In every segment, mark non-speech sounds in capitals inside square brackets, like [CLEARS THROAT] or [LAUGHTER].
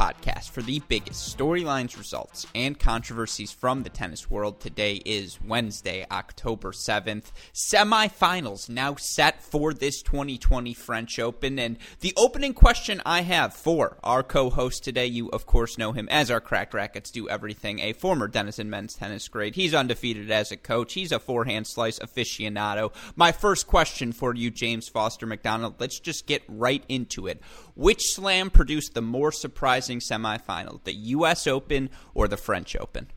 podcast for the biggest storylines, results, and controversies from the tennis world. Today is Wednesday, October 7th. Semifinals now set for this 2020 French Open. And the opening question I have for our co host today, you of course know him as our Cracked Racquets Do Everything, a former Denison men's tennis grade. He's undefeated as a coach, he's a forehand slice aficionado. My first question for you, James Foster McDonald, let's just get right into it. Which slam produced the more surprising? Semifinal, the U.S. Open or the French Open?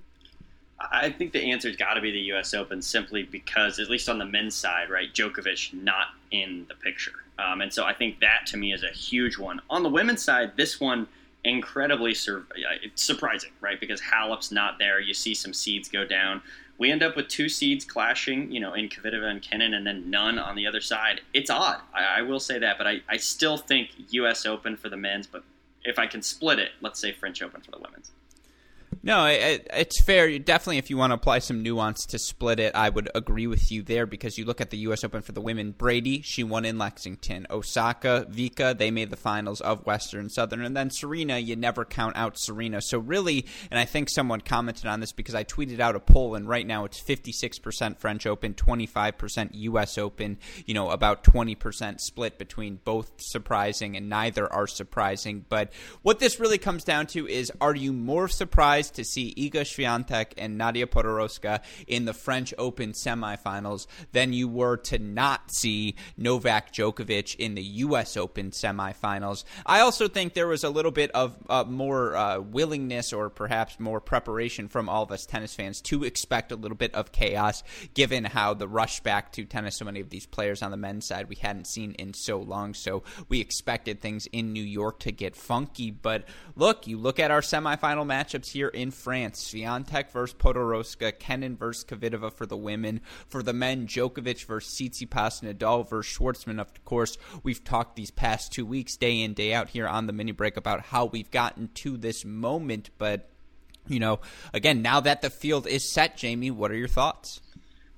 I think the answer's got to be the U.S. Open simply because, at least on the men's side, right, Djokovic not in the picture. Um, and so I think that to me is a huge one. On the women's side, this one incredibly sur- surprising, right? Because Halep's not there. You see some seeds go down. We end up with two seeds clashing, you know, in Kvitova and Kenin, and then none on the other side. It's odd. I, I will say that, but I, I still think U.S. Open for the men's, but if I can split it, let's say French Open for the women's. No, it, it's fair. Definitely, if you want to apply some nuance to split it, I would agree with you there because you look at the U.S. Open for the women. Brady, she won in Lexington. Osaka, Vika, they made the finals of Western Southern. And then Serena, you never count out Serena. So, really, and I think someone commented on this because I tweeted out a poll, and right now it's 56% French Open, 25% U.S. Open, you know, about 20% split between both surprising and neither are surprising. But what this really comes down to is are you more surprised? To see Iga Swiatek and Nadia Podoroska in the French Open semifinals than you were to not see Novak Djokovic in the U.S. Open semifinals. I also think there was a little bit of uh, more uh, willingness or perhaps more preparation from all of us tennis fans to expect a little bit of chaos, given how the rush back to tennis so many of these players on the men's side we hadn't seen in so long. So we expected things in New York to get funky. But look, you look at our semifinal matchups here in France. Swiatek versus Podoroska, Kenin versus Kvitova for the women. For the men, Djokovic versus Tsitsipas, Nadal versus Schwartzman. Of course, we've talked these past two weeks, day in, day out here on the mini break about how we've gotten to this moment. But, you know, again, now that the field is set, Jamie, what are your thoughts?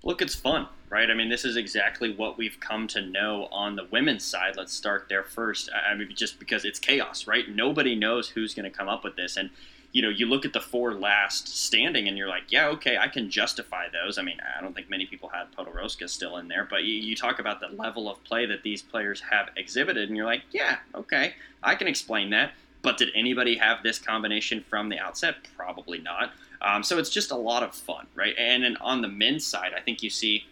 Look, it's fun, right? I mean, this is exactly what we've come to know on the women's side. Let's start there first. I mean, just because it's chaos, right? Nobody knows who's going to come up with this. And you know, you look at the four last standing and you're like, yeah, okay, I can justify those. I mean, I don't think many people had Podoroska still in there, but you, you, talk about the level of play that these players have exhibited, and you're like, yeah, okay, I can explain that. But did anybody have this combination from the outset? Probably not. Um, so it's just a lot of fun, right? And then on the men's side, I think you see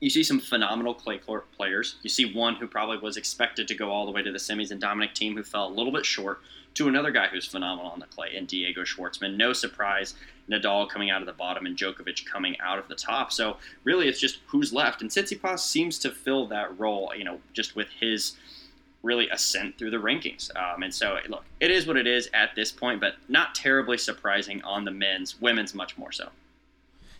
you see some phenomenal clay court players. You see one who probably was expected to go all the way to the semis, and Dominic Thiem who fell a little bit short to another guy who's phenomenal on the clay, and Diego Schwartzman. No surprise, Nadal coming out of the bottom and Djokovic coming out of the top. So really, it's just who's left, and Tsitsipas seems to fill that role. You know, just with his really ascent through the rankings. Um, and so, look, it is what it is at this point, but not terribly surprising on the men's, women's much more so.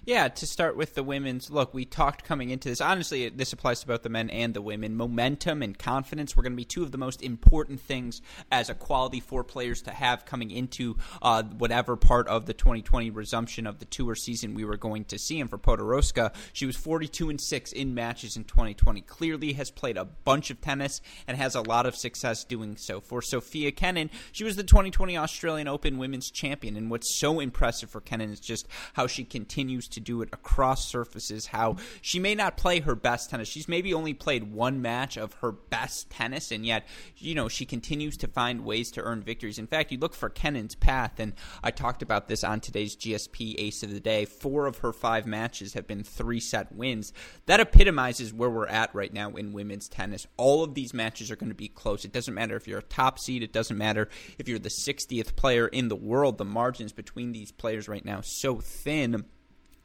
Yeah, to start with the women's, look, we talked coming into this. Honestly, this applies to both the men and the women. Momentum and confidence were going to be two of the most important things as a quality four players to have coming into uh, whatever part of the 2020 resumption of the tour season we were going to see. And for Podoroska, she was 42 and 6 in matches in 2020. Clearly has played a bunch of tennis and has a lot of success doing so. For Sofia Kenin, she was the 2020 Australian Open Women's Champion. And what's so impressive for Kenin is just how she continues to to do it across surfaces, how she may not play her best tennis. She's maybe only played one match of her best tennis, and yet, you know, she continues to find ways to earn victories. In fact, you look for Kenin's path, and I talked about this on today's GSP Ace of the Day. Four of her five matches have been three set wins. That epitomizes where we're at right now in women's tennis. All of these matches are going to be close. It doesn't matter if you're a top seed, it doesn't matter if you're the 60th player in the world. The margins between these players right now so thin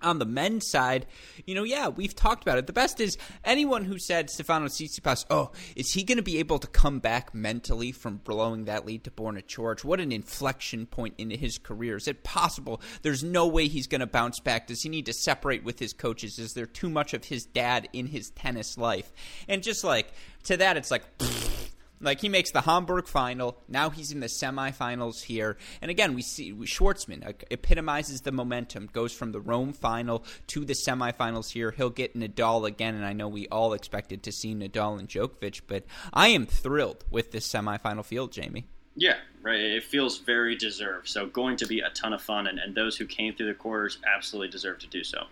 on the men's side, you know, yeah, we've talked about it. The best is anyone who said Stefano Tsitsipas, oh, is he going to be able to come back mentally from blowing that lead to Borna Coric? What an inflection point in his career. Is it possible? There's no way he's going to bounce back. Does he need to separate with his coaches? Is there too much of his dad in his tennis life? And just like to that, it's like. [LAUGHS] Like he makes the Hamburg final. Now he's in the semifinals here. And again, we see Schwartzman epitomizes the momentum. Goes from the Rome final to the semifinals here. He'll get Nadal again, and I know we all expected to see Nadal and Djokovic, but I am thrilled with this semifinal field, Jamie. Yeah, right. It feels very deserved. So going to be a ton of fun, and, and those who came through the quarters absolutely deserve to do so.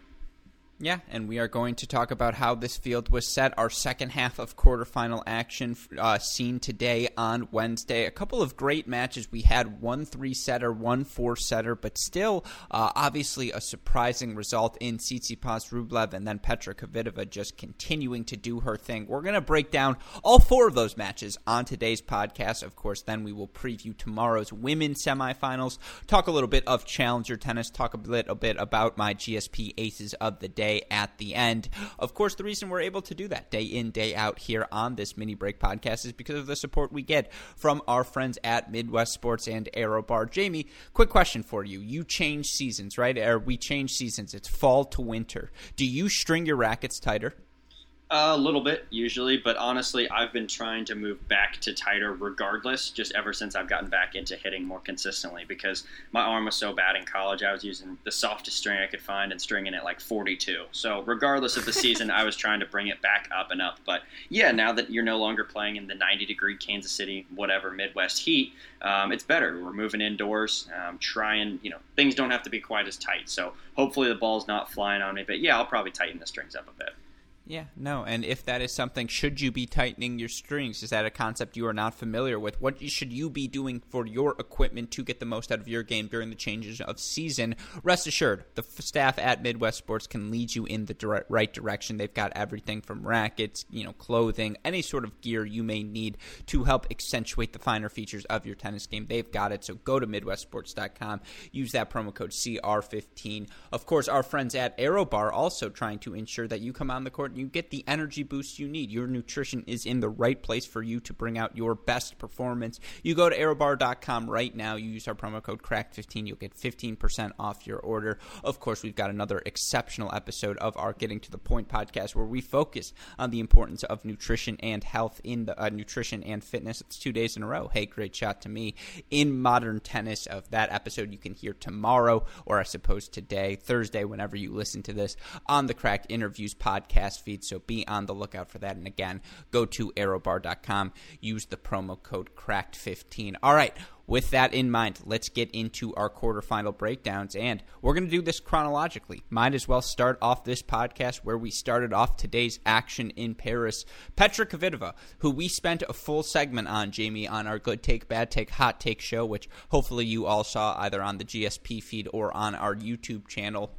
Yeah, and we are going to talk about how this field was set. Our second half of quarterfinal action uh, seen today on Wednesday. A couple of great matches. We had one three setter, one four setter, but still, uh, obviously, a surprising result in Tsitsipas Rublev and then Petra Kvitova just continuing to do her thing. We're going to break down all four of those matches on today's podcast. Of course, then we will preview tomorrow's women's semifinals, talk a little bit of challenger tennis, talk a little bit about my GSP aces of the day at the end. Of course, the reason we're able to do that day in, day out here on this mini break podcast is because of the support we get from our friends at Midwest Sports and ArrowBar. Jamie, quick question for you. You change seasons, right? Or we change seasons. It's fall to winter. Do you string your rackets tighter? A little bit, usually, but honestly, I've been trying to move back to tighter regardless, just ever since I've gotten back into hitting more consistently because my arm was so bad in college. I was using the softest string I could find and stringing it like 42. So, regardless of the season, I was trying to bring it back up and up. But yeah, now that you're no longer playing in the 90 degree Kansas City, whatever, Midwest heat, um, it's better. We're moving indoors, um, trying, you know, things don't have to be quite as tight. So, hopefully, the ball's not flying on me. But yeah, I'll probably tighten the strings up a bit. Yeah, no. And if that is something, should you be tightening your strings? Is that a concept you are not familiar with? What should you be doing for your equipment to get the most out of your game during the changes of season? Rest assured, the staff at Midwest Sports can lead you in the dire- right direction. They've got everything from rackets, you know, clothing, any sort of gear you may need to help accentuate the finer features of your tennis game. They've got it. So go to MidwestSports.com, use that promo code CR15. Of course, our friends at ArrowBar also trying to ensure that you come on the court you get the energy boost you need. Your nutrition is in the right place for you to bring out your best performance. You go to arrowbar.com right now, you use our promo code CRACK15, you'll get 15% off your order. Of course, we've got another exceptional episode of our Getting to the Point podcast where we focus on the importance of nutrition and health in the uh, nutrition and fitness. It's two days in a row. Hey, great shot to me in modern tennis. Of that episode, you can hear tomorrow, or I suppose today, Thursday, whenever you listen to this on the Cracked Interviews podcast feed. So be on the lookout for that. And again, go to arrowbar.com, use the promo code CRACKED15. All right. With that in mind, let's get into our quarterfinal breakdowns, and we're going to do this chronologically. Might as well start off this podcast where we started off today's action in Paris. Petra Kvitova, who we spent a full segment on, Jamie, on our Good Take, Bad Take, Hot Take show, which hopefully you all saw either on the GSP feed or on our YouTube channel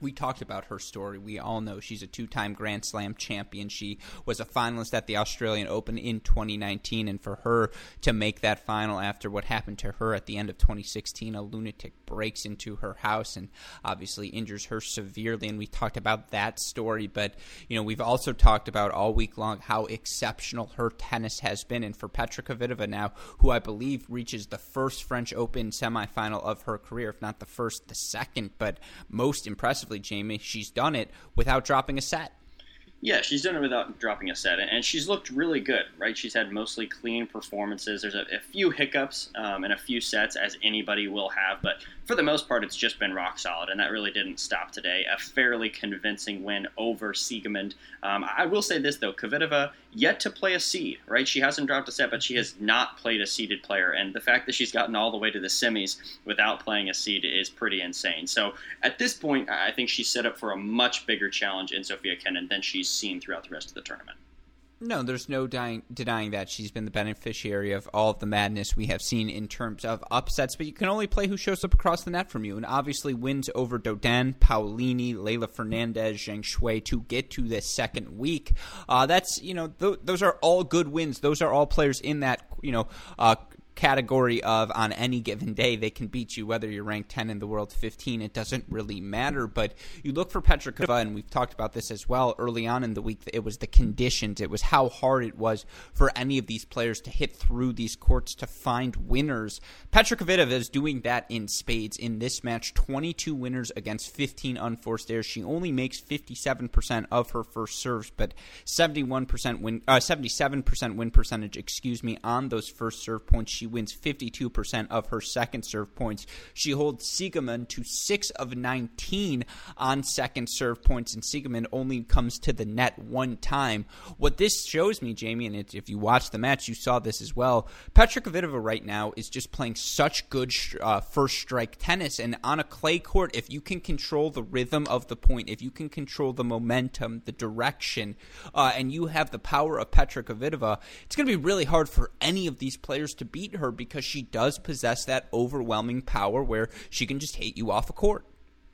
we talked about her story. We all know she's a two time Grand Slam champion. She was a finalist at the Australian Open in 2019. And for her to make that final after what happened to her at the end of 2016, a lunatic breaks into her house and obviously injures her severely. And we talked about that story. But, you know, we've also talked about all week long how exceptional her tennis has been. And for Petra Kvitova now, who I believe reaches the first French Open semifinal of her career, if not the first, the second, but most impressive Jamie, she's done it without dropping a set. Yeah, she's done it without dropping a set, and she's looked really good, right? She's had mostly clean performances. There's a, a few hiccups um, and a few sets, as anybody will have, but for the most part, it's just been rock solid, and that really didn't stop today. A fairly convincing win over Siegemund. Um, I will say this though, Kvitova yet to play a seed, right? She hasn't dropped a set, but she has not played a seeded player, and the fact that she's gotten all the way to the semis without playing a seed is pretty insane. So at this point, I think she's set up for a much bigger challenge in Sofia Kenin than she's seen throughout the rest of the tournament. No, there's no dying, denying that she's been the beneficiary of all of the madness we have seen in terms of upsets. But you can only play who shows up across the net from you, and obviously wins over Dodin, Paolini, Leylah Fernandez, Zhang Shuai to get to this second week. Uh, that's you know th- those are all good wins. Those are all players in that you know uh, category of on any given day they can beat you whether you're ranked 10 in the world 15 it doesn't really matter. But you look for Petra Kvitova and we've talked about this as well early on in the week it was the conditions. It was how hard it was for any of these players to hit through these courts to find winners. Petra Kvitova is doing that in spades. In this match 22 winners against 15 unforced errors. She only makes 57% of her first serves but 71% win uh, 77% win percentage excuse me on those first serve points. She she wins 52% of her second serve points. She holds Siegemund to 6 of 19 on second serve points, and Siegemund only comes to the net one time. What this shows me, Jamie, and if you watched the match, you saw this as well. Petra Kvitova right now is just playing such good uh, first strike tennis, and on a clay court, if you can control the rhythm of the point, if you can control the momentum, the direction, uh, and you have the power of Petra Kvitova, it's going to be really hard for any of these players to beat her because she does possess that overwhelming power where she can just hate you off a court.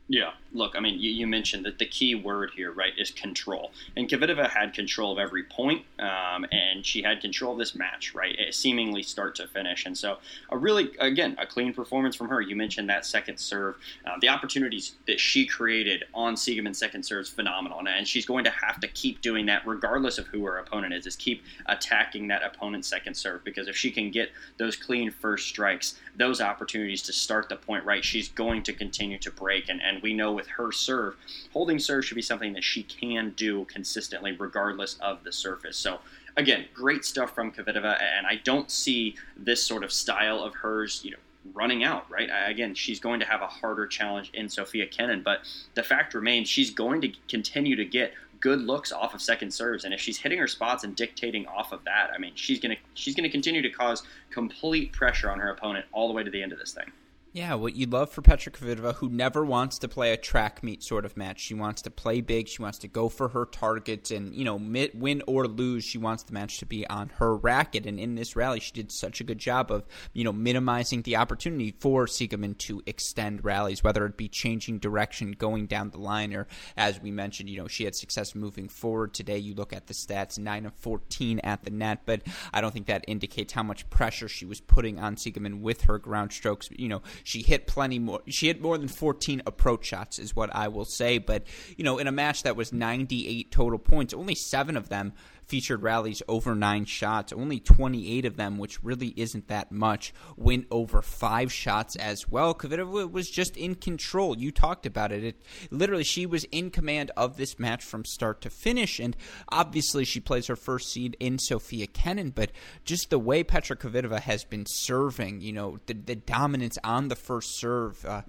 Yeah, look, I mean, you, you, mentioned that the key word here, right, is control. And Kvitova had control of every point, um, and she had control of this match, right, seemingly start to finish. And so, a really, again, a clean performance from her. You mentioned that second serve. Uh, the opportunities that she created on Siegemund's second serve is phenomenal. And she's going to have to keep doing that regardless of who her opponent is, is keep attacking that opponent's second serve. Because if she can get those clean first strikes, those opportunities to start the point right, she's going to continue to break. And, and we know with her serve, holding serve should be something that she can do consistently, regardless of the surface. So, again, great stuff from Kvitova, and I don't see this sort of style of hers, you know, running out, right? Again, she's going to have a harder challenge in Sofia Kenin, but the fact remains she's going to continue to get good looks off of second serves, and if she's hitting her spots and dictating off of that, I mean, she's gonna she's gonna continue to cause complete pressure on her opponent all the way to the end of this thing. Yeah, what you'd love for Petra Kvitova, who never wants to play a track meet sort of match. She wants to play big. She wants to go for her targets, and you know, win or lose, she wants the match to be on her racket. And in this rally, she did such a good job of you know minimizing the opportunity for Siegemund to extend rallies, whether it be changing direction, going down the line, or as we mentioned, you know, she had success moving forward today. You look at the stats, nine of fourteen at the net, but I don't think that indicates how much pressure she was putting on Siegemund with her ground strokes. You know she hit plenty more. She hit more than 14 approach shots, is what I will say. But, you know, in a match that was 98 total points, only seven of them featured rallies over nine shots. Only 28 of them, which really isn't that much, went over five shots as well. Kvitova was just in control. You talked about it. it. Literally, she was in command of this match from start to finish. And obviously, she plays her first seed in Sofia Kenin. But just the way Petra Kvitova has been serving, you know, the, the dominance on the first serve, uh,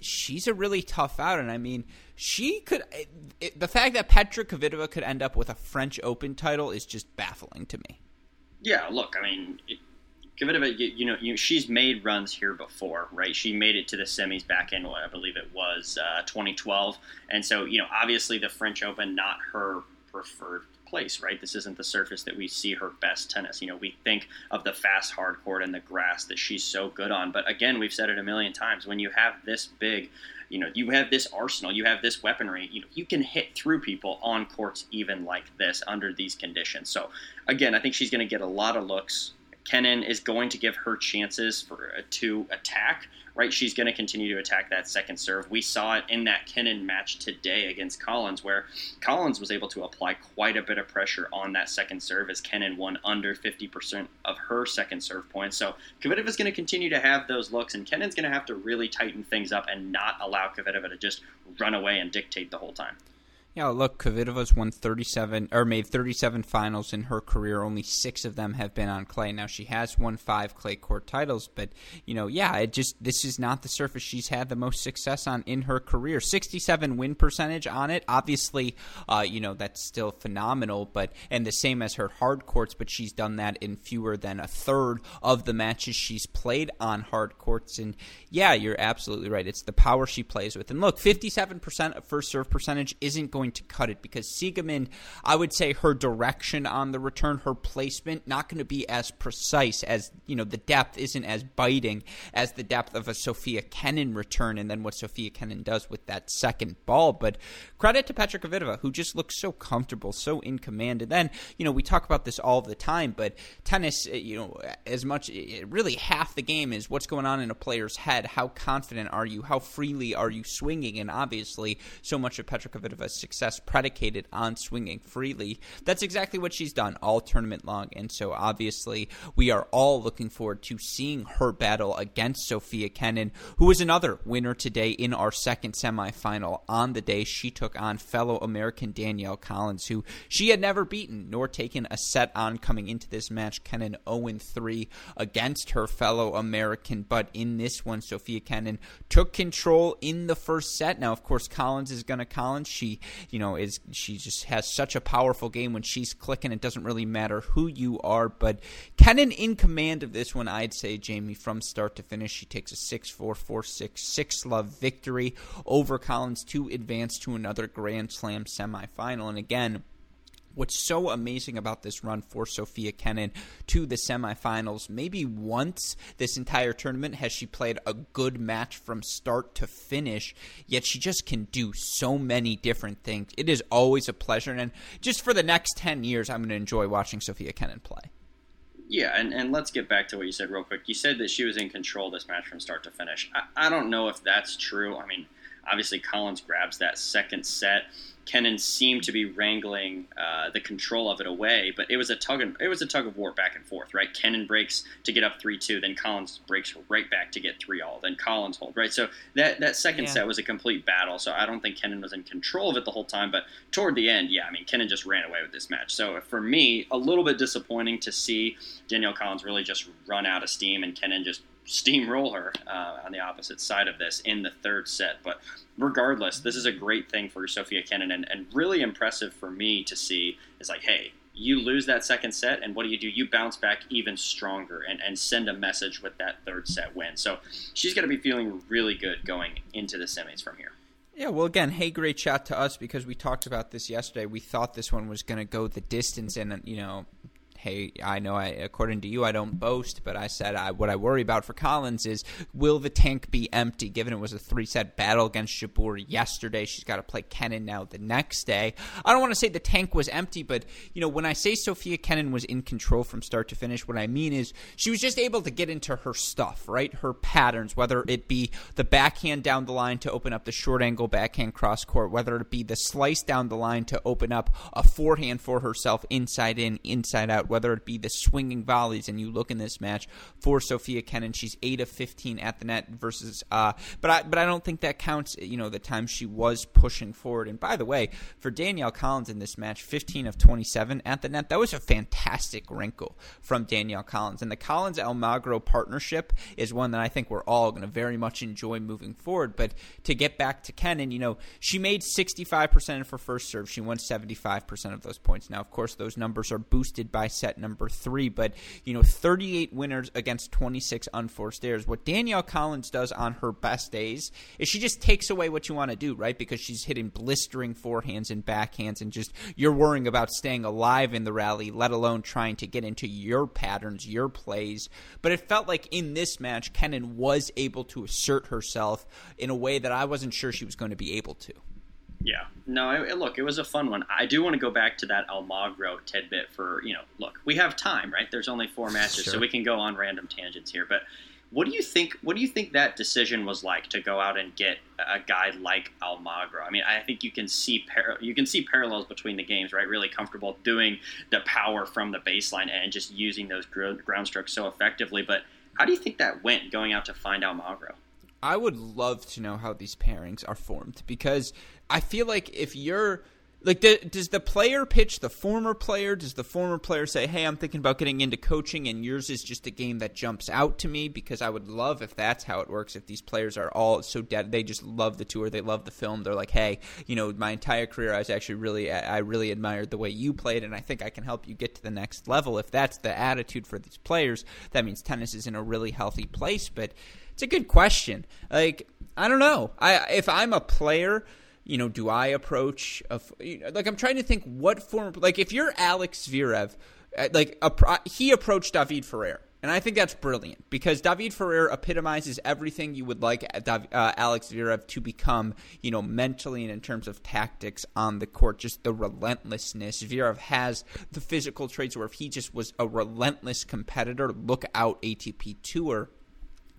she's a really tough out. And I mean, she could. It, it, the fact that Petra Kvitova could end up with a French Open title is just baffling to me. Yeah, look, I mean, it, Kvitova, you, you know, you, she's made runs here before, right? She made it to the semis back in what I believe it was uh, 2012, and so you know, obviously the French Open not her preferred place, right? This isn't the surface that we see her best tennis. You know, we think of the fast hard court and the grass that she's so good on, but again, we've said it a million times. When you have this big you know you have this arsenal you have this weaponry you know you can hit through people on courts even like this under these conditions. So again i think she's going to get a lot of looks kenin is going to give her chances for uh, to attack right? She's going to continue to attack that second serve. We saw it in that Kenin match today against Collins, where Collins was able to apply quite a bit of pressure on that second serve as Kenin won under 50% of her second serve points. So Kvitova is going to continue to have those looks, and Kenin's going to have to really tighten things up and not allow Kvitova to just run away and dictate the whole time. Yeah, look, Kvitova's won 37 or made 37 finals in her career. Only six of them have been on clay. Now she has won five clay court titles, but you know, yeah, it just this is not the surface she's had the most success on in her career. 67 win percentage on it. Obviously, uh, you know that's still phenomenal, but and the same as her hard courts, but she's done that in fewer than a third of the matches she's played on hard courts. And yeah, you're absolutely right. It's the power she plays with. And look, 57% of first serve percentage isn't going going to cut it because Siegemund, I would say her direction on the return, her placement, not going to be as precise as, you know, the depth isn't as biting as the depth of a Sofia Kenin return and then what Sofia Kenin does with that second ball. But credit to Petra Kvitova, who just looks so comfortable, so in command. And then, you know, we talk about this all the time, but tennis, eh, you know, as much, eh, really half the game is what's going on in a player's head. How confident are you? How freely are you swinging? And obviously, so much of Petra Kvitova's success success predicated on swinging freely. That's exactly what she's done all tournament long. And so obviously, we are all looking forward to seeing her battle against Sofia Kenin, who was another winner today in our second semifinal. On the day, she took on fellow American Danielle Collins, who she had never beaten nor taken a set on coming into this match. Kenin 0 3 against her fellow American, but in this one, Sofia Kenin took control in the first set. Now, of course, Collins is going to Collins. She you know, is she just has such a powerful game when she's clicking. It doesn't really matter who you are. But Kenin in command of this one, I'd say, Jamie, from start to finish. She takes a 6 4 4 6 6 love victory over Collins to advance to another Grand Slam semifinal. And again, what's so amazing about this run for Sofia Kenin to the semifinals. Maybe once this entire tournament has she played a good match from start to finish, yet she just can do so many different things. It is always a pleasure. And just for the next 10 years, I'm going to enjoy watching Sofia Kenin play. Yeah, and, and let's get back to what you said real quick. You said that she was in control this match from start to finish. I, I don't know if that's true. I mean, obviously Collins grabs that second set Kenin seemed to be wrangling uh, the control of it away, but it was a tug of, it was a tug of war back and forth, right? Kenin breaks to get up three two, then Collins breaks right back to get three all, then Collins hold, right? So that that second yeah. set was a complete battle. So I don't think Kenin was in control of it the whole time, but toward the end, yeah, I mean Kenin just ran away with this match. So for me, a little bit disappointing to see Danielle Collins really just run out of steam and Kenin just steamroll her uh, on the opposite side of this in the third set. But regardless, this is a great thing for Sofia Kenin and, and really impressive for me to see is like, hey, you lose that second set, and what do you do? You bounce back even stronger and, and send a message with that third set win. So she's going to be feeling really good going into the semis from here. Yeah, well, again, hey, great chat to us because we talked about this yesterday. We thought this one was going to go the distance, and you know, hey, I know I, according to you, I don't boast, but I said I, what I worry about for Collins is will the tank be empty? Given it was a three set battle against Jabeur yesterday, she's got to play Kenin now the next day. I don't want to say the tank was empty, but you know when I say Sofia Kenin was in control from start to finish, what I mean is she was just able to get into her stuff, right? Her patterns, whether it be the backhand down the line to open up the short angle backhand cross court, whether it be the slice down the line to open up a forehand for herself inside in, inside out whether it be the swinging volleys. And you look in this match for Sofia Kenin, she's eight of fifteen at the net versus. Uh, but I but I don't think that counts. You know the time she was pushing forward. And by the way, for Danielle Collins in this match, fifteen of twenty seven at the net. That was a fantastic wrinkle from Danielle Collins. And the Collins Almagro partnership is one that I think we're all going to very much enjoy moving forward. But to get back to Kenin, you know she made sixty five percent of her first serve. She won seventy five percent of those points. Now, of course, those numbers are boosted by set number three. But, you know, 38 winners against 26 unforced errors. What Danielle Collins does on her best days is she just takes away what you want to do, right? Because she's hitting blistering forehands and backhands, and just you're worrying about staying alive in the rally, let alone trying to get into your patterns, your plays. But it felt like in this match, Kenin was able to assert herself in a way that I wasn't sure she was going to be able to. Yeah. No, it, look, it was a fun one. I do want to go back to that Almagro tidbit for, you know, look, we have time, right? There's only four [LAUGHS] matches, sure. so we can go on random tangents here. But what do you think? What do you think that decision was like to go out and get a guy like Almagro? I mean, I think you can see par- you can see parallels between the games, right? Really comfortable doing the power from the baseline and just using those ground strokes so effectively. But how do you think that went going out to find Almagro? I would love to know how these pairings are formed because I feel like if you're like does the player pitch the former player? Does the former player say hey i'm thinking about getting into coaching and yours is just a game that jumps out to me because i would love if that's how it works if these players are all so dead they just love the tour they love the film they're like hey you know my entire career i was actually really i really admired the way you played and i think i can help you get to the next level. If that's the attitude for these players that means tennis is in a really healthy place but it's a good question like i don't know i if i'm a player you know, do I approach a, like I'm trying to think what form like if you're Alex Zverev, uh, like a, he approached David Ferrer. And I think that's brilliant because David Ferrer epitomizes everything you would like uh, uh, Alex Zverev to become, you know, mentally and in terms of tactics on the court, just the relentlessness. Zverev has the physical traits where if he just was a relentless competitor, look out ATP Tour.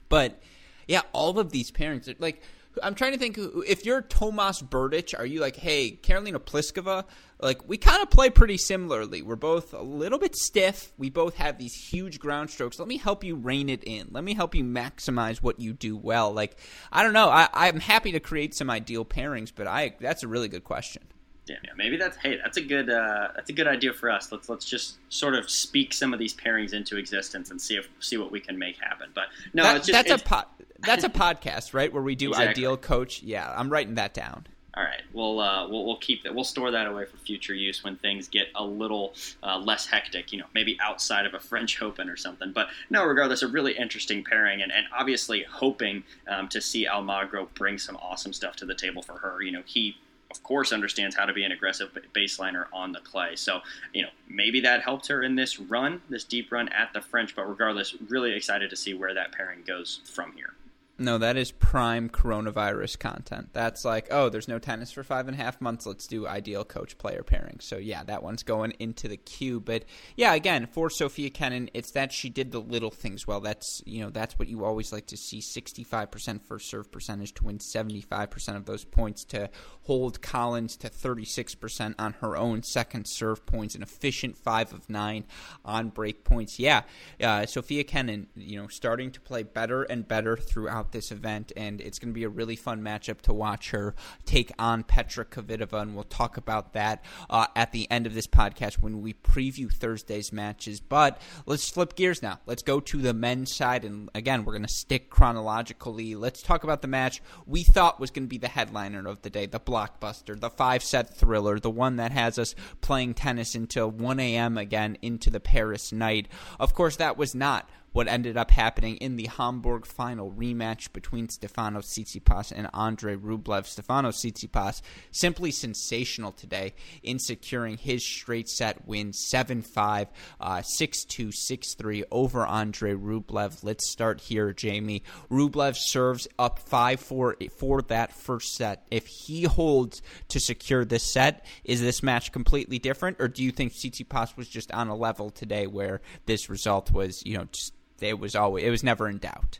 But yeah, all of these pairings, like I'm trying to think if you're Tomas Berdych, are you like, hey, Karolina Pliskova? Like we kind of play pretty similarly. We're both a little bit stiff. We both have these huge ground strokes. Let me help you rein it in. Let me help you maximize what you do well. Like I don't know. I, I'm happy to create some ideal pairings, but I that's a really good question. Yeah, yeah, maybe that's hey, that's a good uh, that's a good idea for us. Let's let's just sort of speak some of these pairings into existence and see if see what we can make happen. But no, that, it's just, that's a pot that's a podcast, right? Where we do exactly. ideal coach. Yeah, I'm writing that down. All right, we'll, uh, we'll we'll keep that. We'll store that away for future use when things get a little uh, less hectic. You know, maybe outside of a French [LAUGHS] Open or something. But no, regardless, a really interesting pairing, and, and obviously hoping um, to see Almagro bring some awesome stuff to the table for her. You know, he of course understands how to be an aggressive baseliner on the clay. So, you know, maybe that helped her in this run, this deep run at the French. But regardless, really excited to see where that pairing goes from here. No, that is prime coronavirus content. That's like, oh, there's no tennis for five and a half months. Let's do ideal coach player pairing. So yeah, that one's going into the queue. But yeah, again, for Sofia Kenin, it's that she did the little things well. That's you know that's what you always like to see: sixty-five percent first serve percentage to win seventy-five percent of those points to hold Collins to thirty-six percent on her own second serve points, an efficient five of nine on break points. Yeah, uh, Sofia Kenin, you know, starting to play better and better throughout throughout this event, and it's going to be a really fun matchup to watch her take on Petra Kvitova, and we'll talk about that uh, at the end of this podcast when we preview Thursday's matches. But let's flip gears now. Let's go to the men's side, and again, we're going to stick chronologically. Let's talk about the match we thought was going to be the headliner of the day, the blockbuster, the five set thriller, the one that has us playing tennis until 1 a.m. again into the Paris night. Of course, that was not what ended up happening in the Hamburg final rematch between Stefano Tsitsipas and Andre Rublev. Stefano Tsitsipas simply sensational today in securing his straight set win 7 5, uh, 6 2, 6 3 over Andre Rublev. Let's start here, Jamie. Rublev serves up 5 4 for that first set. If he holds to secure this set, is this match completely different, or do you think Tsitsipas was just on a level today where this result was, you know, just it was always it was never in doubt.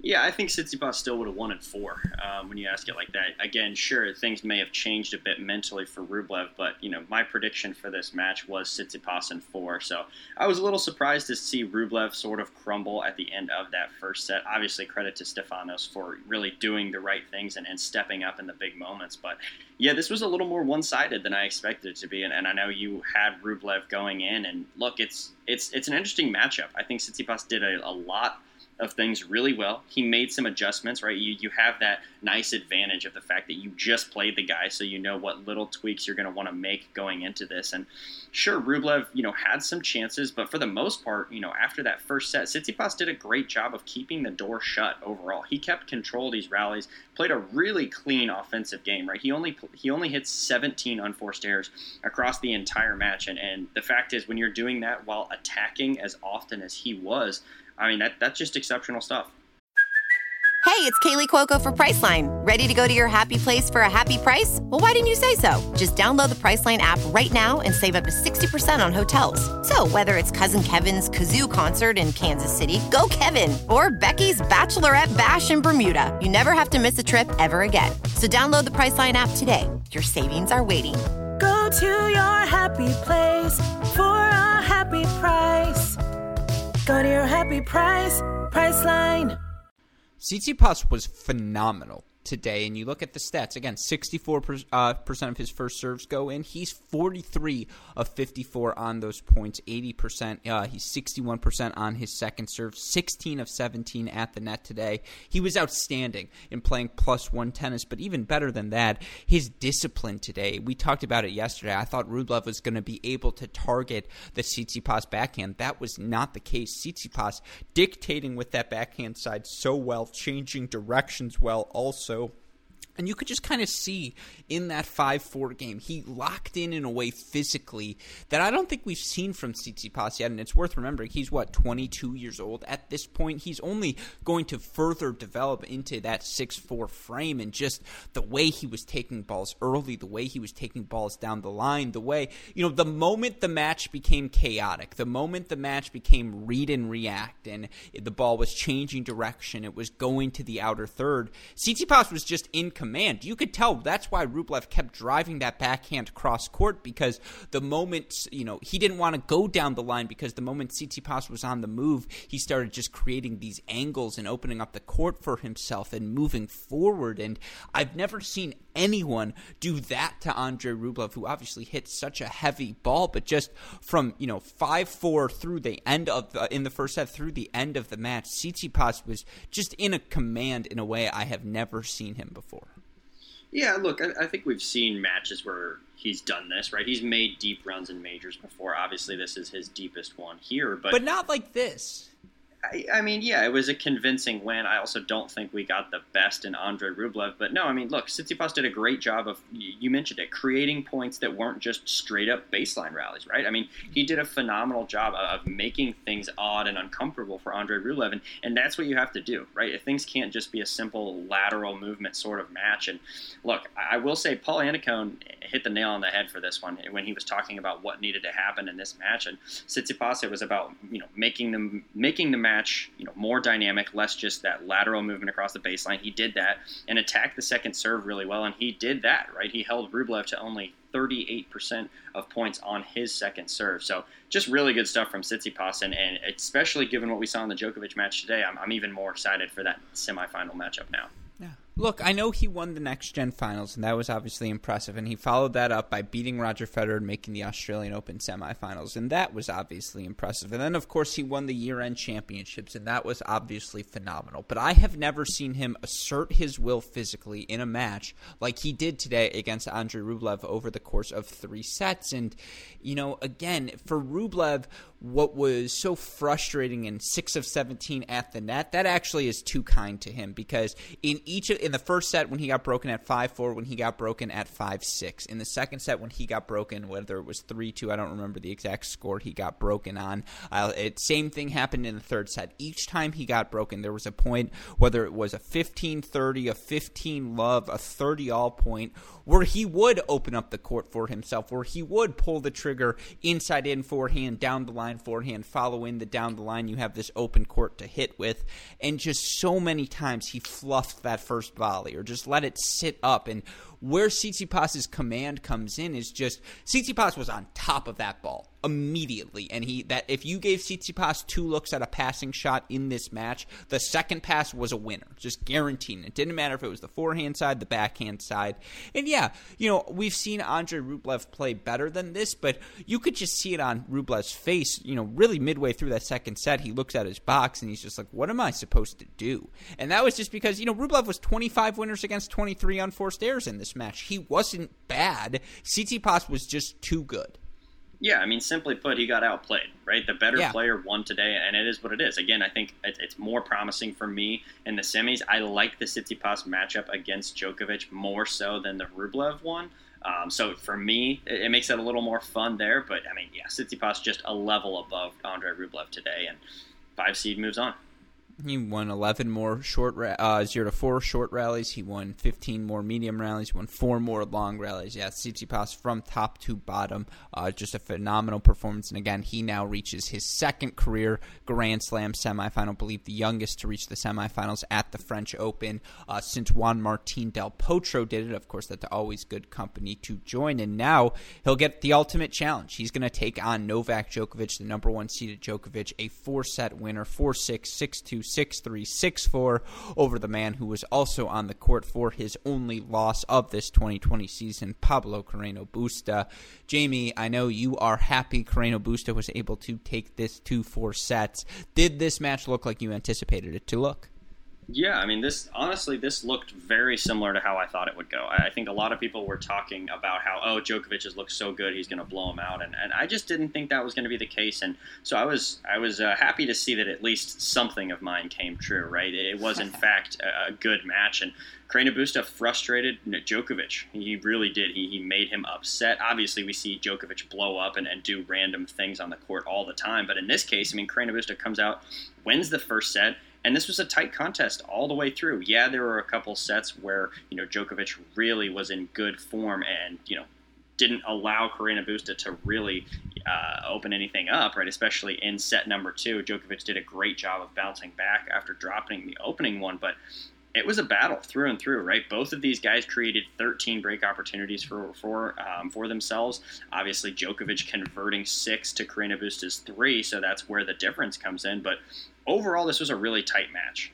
Yeah, I think Tsitsipas still would have won in four um, when you ask it like that. Again, sure, things may have changed a bit mentally for Rublev, but you know my prediction for this match was Tsitsipas in four. So I was a little surprised to see Rublev sort of crumble at the end of that first set. Obviously, credit to Stefanos for really doing the right things and, and stepping up in the big moments. But yeah, this was a little more one-sided than I expected it to be, and, and I know you had Rublev going in, and look, it's it's it's an interesting matchup. I think Tsitsipas did a, a lot of things really well. He made some adjustments, right? You, you have that nice advantage of the fact that you just played the guy, so you know what little tweaks you're going to want to make going into this. And sure, Rublev, you know, had some chances, but for the most part, you know, after that first set, Tsitsipas did a great job of keeping the door shut overall. He kept control of these rallies, played a really clean offensive game, right? He only he only hit 17 unforced errors across the entire match, and and the fact is, when you're doing that while attacking as often as he was, I mean, that that's just exceptional stuff. Hey, it's Kaley Cuoco for Priceline. Ready to go to your happy place for a happy price? Well, why didn't you say so? Just download the Priceline app right now and save up to 60% on hotels. So, whether it's Cousin Kevin's Kazoo concert in Kansas City, go Kevin, or Becky's Bachelorette Bash in Bermuda, you never have to miss a trip ever again. So, download the Priceline app today. Your savings are waiting. Go to your happy place for a happy price. Go to your happy price, Priceline. Tsitsipas was phenomenal today, and you look at the stats again, 64 uh, percent of his first serves go in. He's 43 of 54 on those points, 80 percent. Uh, he's 61 percent on his second serve, 16 of 17 at the net today. He was outstanding in playing plus one tennis, but even better than that, his discipline today. We talked about it yesterday. I thought Rublev was going to be able to target the Tsitsipas backhand. That was not the case. Tsitsipas dictating with that backhand side so well, changing directions well also show and you could just kind of see in that 5 4 game, he locked in in a way physically that I don't think we've seen from Tsitsipas yet. And it's worth remembering he's, what, 22 years old at this point? He's only going to further develop into that 6 4 frame. And just the way he was taking balls early, the way he was taking balls down the line, the way, you know, the moment the match became chaotic, the moment the match became read and react, and the ball was changing direction, it was going to the outer third, Tsitsipas was just in command. You could tell that's why Rublev kept driving that backhand cross court because the moment, you know, he didn't want to go down the line because the moment Tsitsipas was on the move, he started just creating these angles and opening up the court for himself and moving forward. And I've never seen anyone do that to Andre Rublev, who obviously hit such a heavy ball, but just from, you know, 5 4 through the end of the, in the first set through the end of the match, Tsitsipas was just in a command in a way I have never seen him before. Yeah, look, I, I, think we've seen matches where he's done this, right? He's made deep runs in majors before. Obviously, this is his deepest one here, but but not like this. I, I, mean, yeah, it was a convincing win. I also don't think we got the best in Andre Rublev, but no, I mean, look, Tsitsipas did a great job of you mentioned it, creating points that weren't just straight up baseline rallies, right? I mean, he did a phenomenal job of making things odd and uncomfortable for Andre Rublev, and, and that's what you have to do, right? Things can't just be a simple lateral movement sort of match. And look, I will say Paul Annacone hit the nail on the head for this one when he was talking about what needed to happen in this match, and Tsitsipas it was about you know making them making the match, you know, more dynamic, less just that lateral movement across the baseline. He did that and attacked the second serve really well, and he did that right. He held Rublev to only 38% of points on his second serve. So just really good stuff from Tsitsipas, and, and especially given what we saw in the Djokovic match today, I'm, I'm even more excited for that semifinal matchup now. Look, I know he won the next gen finals, and that was obviously impressive. And he followed that up by beating Roger Federer and making the Australian Open semifinals, and that was obviously impressive. And then, of course, he won the year end championships, and that was obviously phenomenal. But I have never seen him assert his will physically in a match like he did today against Andrei Rublev over the course of three sets. And, you know, again, for Rublev, what was so frustrating in six of 17 at the net, that actually is too kind to him because in each of, in the first set when he got broken at 5-4, when he got broken at 5-6, in the second set when he got broken, whether it was 3-2, I don't remember the exact score he got broken on. Uh, it, same thing happened in the third set. Each time he got broken, there was a point, whether it was a 15-30, a 15 love, a 30 all point, where he would open up the court for himself, where he would pull the trigger inside in forehand down the line forehand, follow in the down the line. You have this open court to hit with. And just so many times he fluffed that first volley or just let it sit up. And where Tsitsipas's command comes in is just Tsitsipas was on top of that ball immediately, and he that if you gave Tsitsipas two looks at a passing shot in this match, the second pass was a winner, just guaranteeing. It didn't matter if it was the forehand side, the backhand side, and yeah, you know we've seen Andre Rublev play better than this, but you could just see it on Rublev's face. You know, really midway through that second set, he looks at his box and he's just like, "What am I supposed to do?" And that was just because you know Rublev was 25 winners against 23 unforced errors in this this match. He wasn't bad. Tsitsipas was just too good. Yeah, I mean, simply put, he got outplayed, right? The better yeah. player won today, and it is what it is. Again, I think it's more promising for me in the semis. I like the Tsitsipas matchup against Djokovic more so than the Rublev one. Um, so for me, it, it, makes it a little more fun there. But I mean, yeah, Tsitsipas just a level above Andre Rublev today, and five seed moves on. He won 11 more short, uh, zero to four short rallies. He won 15 more medium rallies. He won four more long rallies. Yeah, Tsitsipas from top to bottom, uh, just a phenomenal performance. And again, he now reaches his second career Grand Slam semifinal. I believe the youngest to reach the semifinals at the French Open uh, since Juan Martin Del Potro did it. Of course, that's always good company to join. And now he'll get the ultimate challenge. He's going to take on Novak Djokovic, the number one seeded Djokovic, a four set winner, 4 6, 6 2, 6 3, 6 4 over the man who was also on the court for his only loss of this 2020 season, Pablo Carreno Busta. Jamie, I know you are happy Carreno Busta was able to take this 2-4 sets. Did this match look like you anticipated it to look? Yeah, I mean, this honestly, this looked very similar to how I thought it would go. I think a lot of people were talking about how, oh, Djokovic has looked so good, he's going to blow him out, and, and I just didn't think that was going to be the case. And so I was I was uh, happy to see that at least something of mine came true. Right, it was in [LAUGHS] fact a, a good match, and Carreno Busta frustrated Djokovic. He really did. He, he made him upset. Obviously, we see Djokovic blow up and, and do random things on the court all the time, but in this case, I mean, Carreno Busta comes out, wins the first set and this was a tight contest all the way through. Yeah, there were a couple sets where you know Djokovic really was in good form and you know didn't allow Carreno Busta to really uh, open anything up, right? Especially in set number two, Djokovic did a great job of bouncing back after dropping the opening one, but it was a battle through and through, right? Both of these guys created 13 break opportunities for for um, for themselves. Obviously, Djokovic converting six to Carreno Busta's three, so that's where the difference comes in. But overall, this was a really tight match.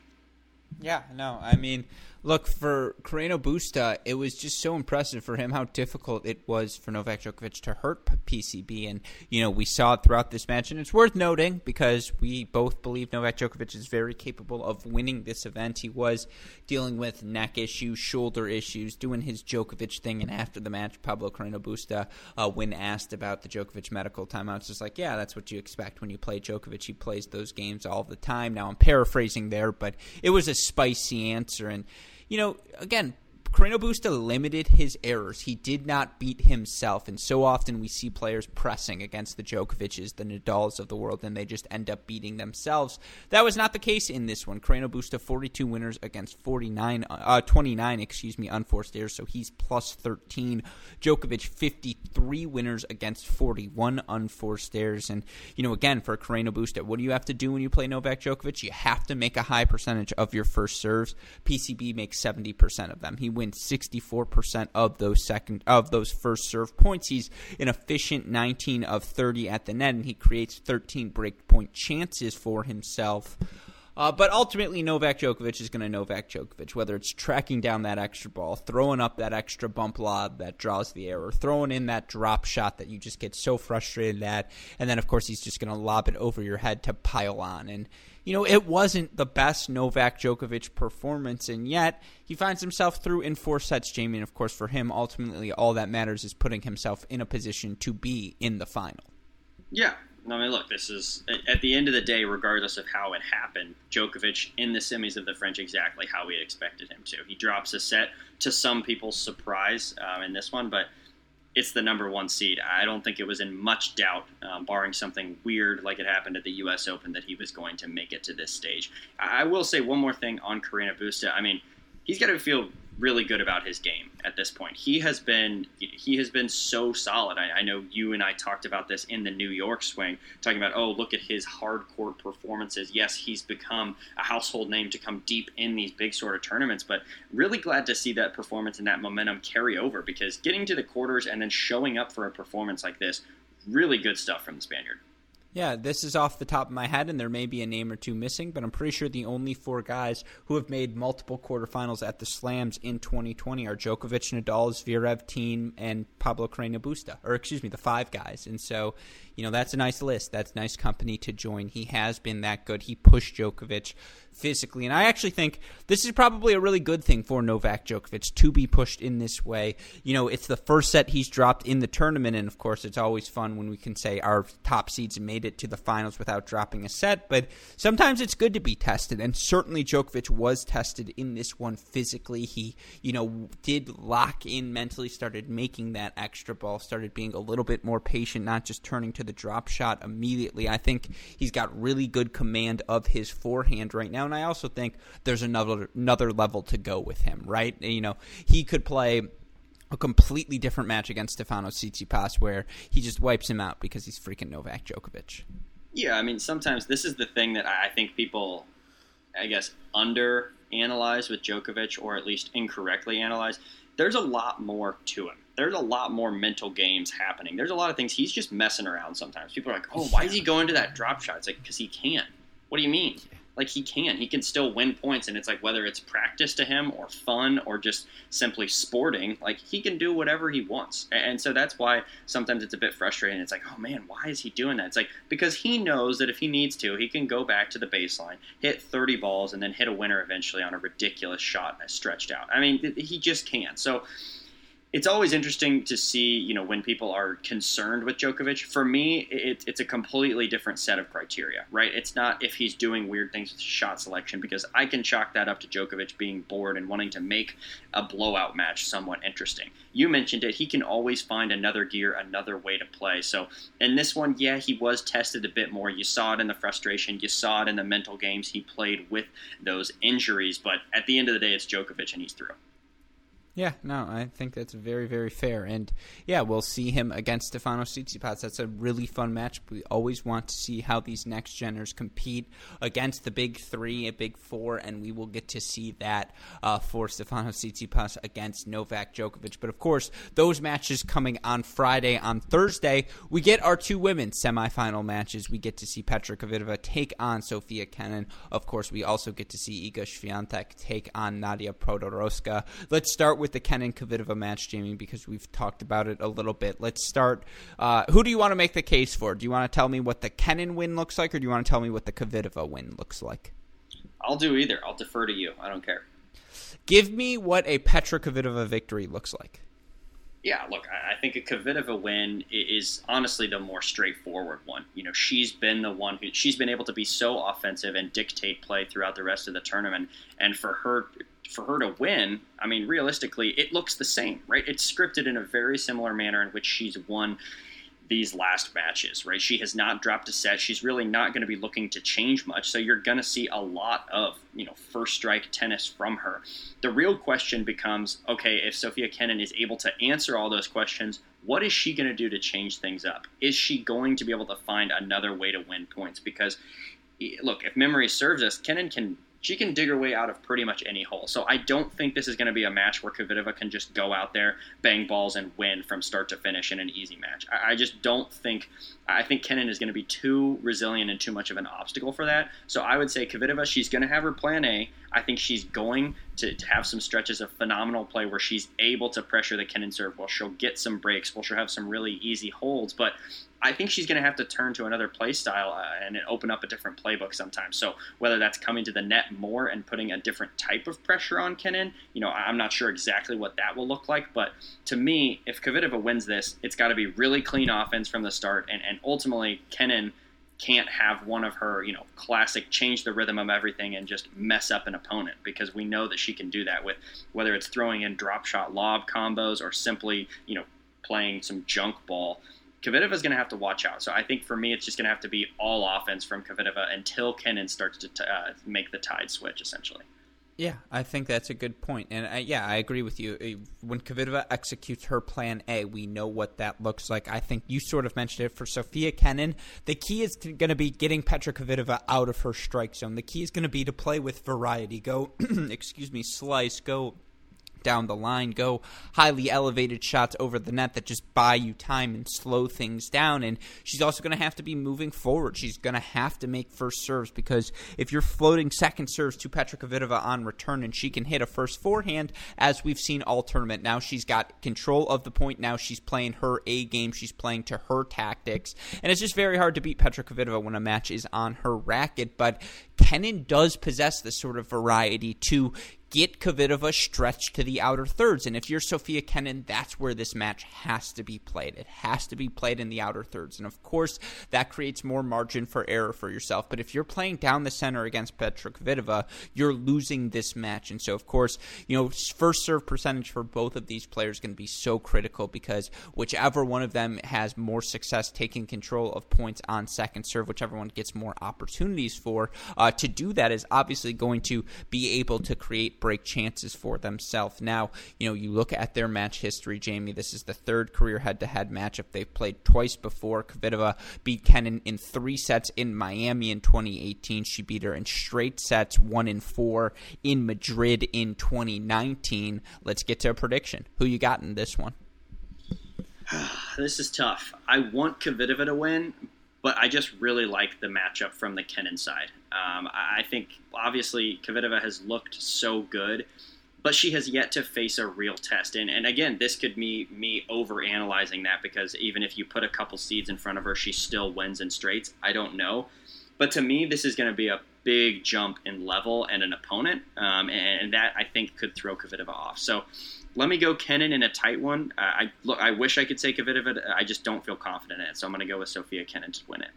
Yeah, no, I mean, look for Carreno Busta. It was just so impressive for him how difficult it was for Novak Djokovic to hurt PCB, and you know we saw it throughout this match. And it's worth noting because we both believe Novak Djokovic is very capable of winning this event. He was dealing with neck issues, shoulder issues, doing his Djokovic thing, and after the match, Pablo Carreno Busta, uh, when asked about the Djokovic medical timeouts, just like, yeah, that's what you expect when you play Djokovic. He plays those games all the time. Now I'm paraphrasing there, but it was a spicy answer and you know, again, Carreno Busta limited his errors. He did not beat himself, and so often we see players pressing against the Djokovic's, the Nadals of the world, and they just end up beating themselves. That was not the case in this one. Carreno Busta 42 winners against 49, uh, 29, excuse me, unforced errors, so he's plus 13. Djokovic 53 winners against 41 unforced errors, and you know, again for Carreno Busta, what do you have to do when you play Novak Djokovic? You have to make a high percentage of your first serves. PCB makes 70% of them. He wins wins 64% of those second of those first serve points. He's an efficient 19 of 30 at the net, and he creates 13 break point chances for himself. Uh, but ultimately, Novak Djokovic is going to Novak Djokovic, whether it's tracking down that extra ball, throwing up that extra bump lob that draws the error, throwing in that drop shot that you just get so frustrated at, and then, of course, he's just going to lob it over your head to pile on. And you know, it wasn't the best Novak Djokovic performance, and yet he finds himself through in four sets, Jamie. And of course, for him, ultimately, all that matters is putting himself in a position to be in the final. Yeah. I mean, look, this is at the end of the day, regardless of how it happened, Djokovic in the semis of the French exactly how we expected him to. He drops a set to some people's surprise um, in this one, but it's the number one seed. I don't think it was in much doubt, um, barring something weird like it happened at the U.S. Open, that he was going to make it to this stage. I will say one more thing on Carreno Busta. I mean, he's got to feel really good about his game at this point. He has been he has been so solid. I, I, know you and I talked about this in the New York swing, talking about oh look at his hard court performances. Yes, he's become a household name to come deep in these big sort of tournaments. But really glad to see that performance and that momentum carry over because getting to the quarters and then showing up for a performance like this, really good stuff from the Spaniard. Yeah, this is off the top of my head, and there may be a name or two missing, but I'm pretty sure the only four guys who have made multiple quarterfinals at the Slams in 2020 are Djokovic, Nadal, Zverev, Thiem, and Pablo Carreno Busta, or excuse me, the five guys. And so you know, that's a nice list. That's nice company to join. He has been that good. He pushed Djokovic physically. And I actually think this is probably a really good thing for Novak Djokovic to be pushed in this way. You know, it's the first set he's dropped in the tournament. And of course, it's always fun when we can say our top seeds made it to the finals without dropping a set. But sometimes it's good to be tested. And certainly Djokovic was tested in this one physically. He, you know, did lock in mentally, started making that extra ball, started being a little bit more patient, not just turning to the drop shot immediately. I think he's got really good command of his forehand right now, and I also think there's another another level to go with him. Right, you know, he could play a completely different match against Stefano Tsitsipas where he just wipes him out because he's freaking Novak Djokovic. Yeah, I mean, sometimes this is the thing that I think people, I guess, under analyze with Djokovic, or at least incorrectly analyze. There's a lot more to him there's a lot more mental games happening. There's a lot of things he's just messing around sometimes. People are like, "Oh, why is he going to that drop shot?" It's like because he can. What do you mean? like he can. He can still win points, and it's like whether it's practice to him or fun or just simply sporting, like he can do whatever he wants. And so that's why sometimes it's a bit frustrating. It's like, oh man, why is he doing that? It's like because he knows that if he needs to, he can go back to the baseline, hit 30 balls, and then hit a winner eventually on a ridiculous shot and stretched out. I mean, he just can. So it's always interesting to see, you know, when people are concerned with Djokovic. For me, it, it's a completely different set of criteria, right? It's not if he's doing weird things with shot selection, because I can chalk that up to Djokovic being bored and wanting to make a blowout match somewhat interesting. You mentioned it; he can always find another gear, another way to play. So in this one, yeah, he was tested a bit more. You saw it in the frustration, you saw it in the mental games he played with those injuries. But at the end of the day, it's Djokovic, and he's through. Yeah, no, I think that's very, very fair. And yeah, we'll see him against Stefano Tsitsipas. That's a really fun match. We always want to see how these next geners compete against the big three, a big four, and we will get to see that uh, for Stefano Tsitsipas against Novak Djokovic. But of course, those matches coming on Friday. On Thursday, we get our two women semifinal matches. We get to see Petra Kvitova take on Sofia Kenin. Of course, we also get to see Iga Swiatek take on Nadia Podoroska. Let's start with with the Kenin Kvitova match, Jamie, because we've talked about it a little bit. Let's start. Uh, who do you want to make the case for? Do you want to tell me what the Kenin win looks like, or do you want to tell me what the Kvitova win looks like? I'll do either. I'll defer to you. I don't care. Give me what a Petra Kvitova victory looks like. Yeah, look, I think a Kvitova win is honestly the more straightforward one. You know, she's been the one who she's been able to be so offensive and dictate play throughout the rest of the tournament, and for her for her to win, I mean, realistically, it looks the same, right? It's scripted in a very similar manner in which she's won these last matches, right? She has not dropped a set. She's really not going to be looking to change much. So you're going to see a lot of, you know, first strike tennis from her. The real question becomes okay, if Sofia Kenin is able to answer all those questions, what is she going to do to change things up? Is she going to be able to find another way to win points? Because look, if memory serves us, Kenin can she can dig her way out of pretty much any hole. So I don't think this is going to be a match where Kvitova can just go out there, bang balls, and win from start to finish in an easy match. I, I just don't think. I think Kenin is going to be too resilient and too much of an obstacle for that. So I would say Kvitova, she's going to have her plan A. I think she's going to, to have some stretches of phenomenal play where she's able to pressure the Kenin serve. Well, she'll get some breaks. Well, she'll have some really easy holds. But I think she's going to have to turn to another play style uh, and open up a different playbook sometimes. So whether that's coming to the net more and putting a different type of pressure on Kenin, you know, I'm not sure exactly what that will look like. But to me, if Kvitova wins this, it's got to be really clean offense from the start, and and ultimately Kenin can't have one of her, you know, classic change the rhythm of everything and just mess up an opponent because we know that she can do that with whether it's throwing in drop shot lob combos or simply, you know, playing some junk ball. Kvitova is going to have to watch out. So I think for me, it's just going to have to be all offense from Kvitova until Kenin starts to t- uh, make the tide switch, essentially. Yeah, I think that's a good point, and I, yeah, I agree with you. Uh, when Kvitova executes her plan A, we know what that looks like. I think you sort of mentioned it for Sophia Kenin. The key is going to be getting Petra Kvitova out of her strike zone. The key is going to be to play with variety. Go, [CLEARS THROAT] excuse me, slice. Go down the line, go highly elevated shots over the net that just buy you time and slow things down. And she's also going to have to be moving forward. She's going to have to make first serves because if you're floating second serves to Petra Kvitova on return and she can hit a first forehand, as we've seen all tournament, now she's got control of the point. Now she's playing her A game. She's playing to her tactics. And it's just very hard to beat Petra Kvitova when a match is on her racket. But Kenin does possess this sort of variety to get Kvitova stretched to the outer thirds. And if you're Sofia Kenin, that's where this match has to be played. It has to be played in the outer thirds. And of course, that creates more margin for error for yourself. But if you're playing down the center against Petra Kvitova, you're losing this match. And so, of course, you know, first serve percentage for both of these players going to be so critical because whichever one of them has more success taking control of points on second serve, whichever one gets more opportunities for, uh, to do that is obviously going to be able to create break chances for themselves. Now, you know, you look at their match history, Jamie. This is the third career head-to-head matchup they've played twice before. Kvitova beat Kenin in three sets in Miami in 2018. She beat her in straight sets, one in four in Madrid in 2019. Let's get to a prediction. Who you got in this one? [SIGHS] this is tough. I want Kvitova to win, but I just really like the matchup from the Kenin side. Um, I think obviously Kvitova has looked so good, but she has yet to face a real test. And, and again, this could be me over analyzing that because even if you put a couple seeds in front of her, she still wins in straights. I don't know. But to me, this is going to be a big jump in level and an opponent, um, and, that I think could throw Kvitova off. So let me go Kenin in a tight one. Uh, I look, I wish I could say Kvitova. I just don't feel confident in it, so I'm going to go with Sofia Kenin to win it.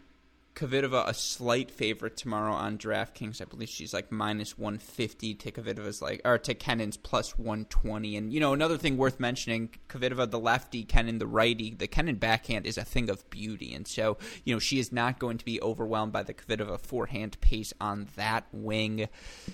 Kvitova a slight favorite tomorrow on DraftKings. I believe she's like minus 150 to Kvitova's like or to Kenin's plus 120. And you know another thing worth mentioning, Kvitova the lefty, Kenin the righty. The Kenin backhand is a thing of beauty, and so you know she is not going to be overwhelmed by the Kvitova forehand pace on that wing.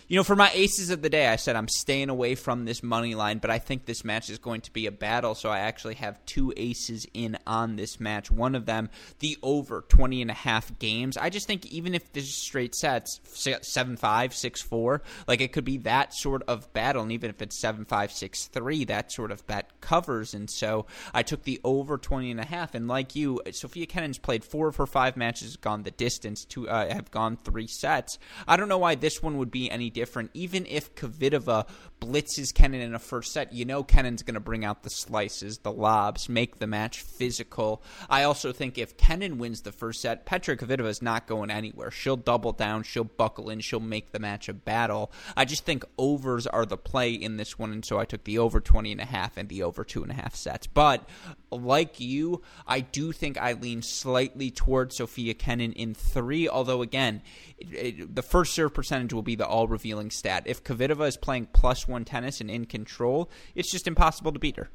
You know for my aces of the day, I said I'm staying away from this money line, but I think this match is going to be a battle. So I actually have two aces in on this match. One of them the over 20 and a half game games. I just think even if this is straight sets seven five six four, like it could be that sort of battle, and even if it's seven five six three, that sort of bet covers. And so I took the over 20 and a half. And like you, Sofia Kenin's played four of her five matches, gone the distance to uh, have gone three sets. I don't know why this one would be any different. Even if Kvitova blitzes Kenin in a first set, you know Kenin's going to bring out the slices, the lobs, make the match physical. I also think if Kenin wins the first set, Petra Kvitova is not going anywhere. She'll double down, she'll buckle in, she'll make the match a battle. I just think overs are the play in this one, and so I took the over 20 and a half and the over two and a half sets. But like you, I do think I lean slightly towards Sofia Kenin in three, although again, it, it, the first serve percentage will be the all revealing stat. If Kvitova is playing plus one tennis and in control, it's just impossible to beat her.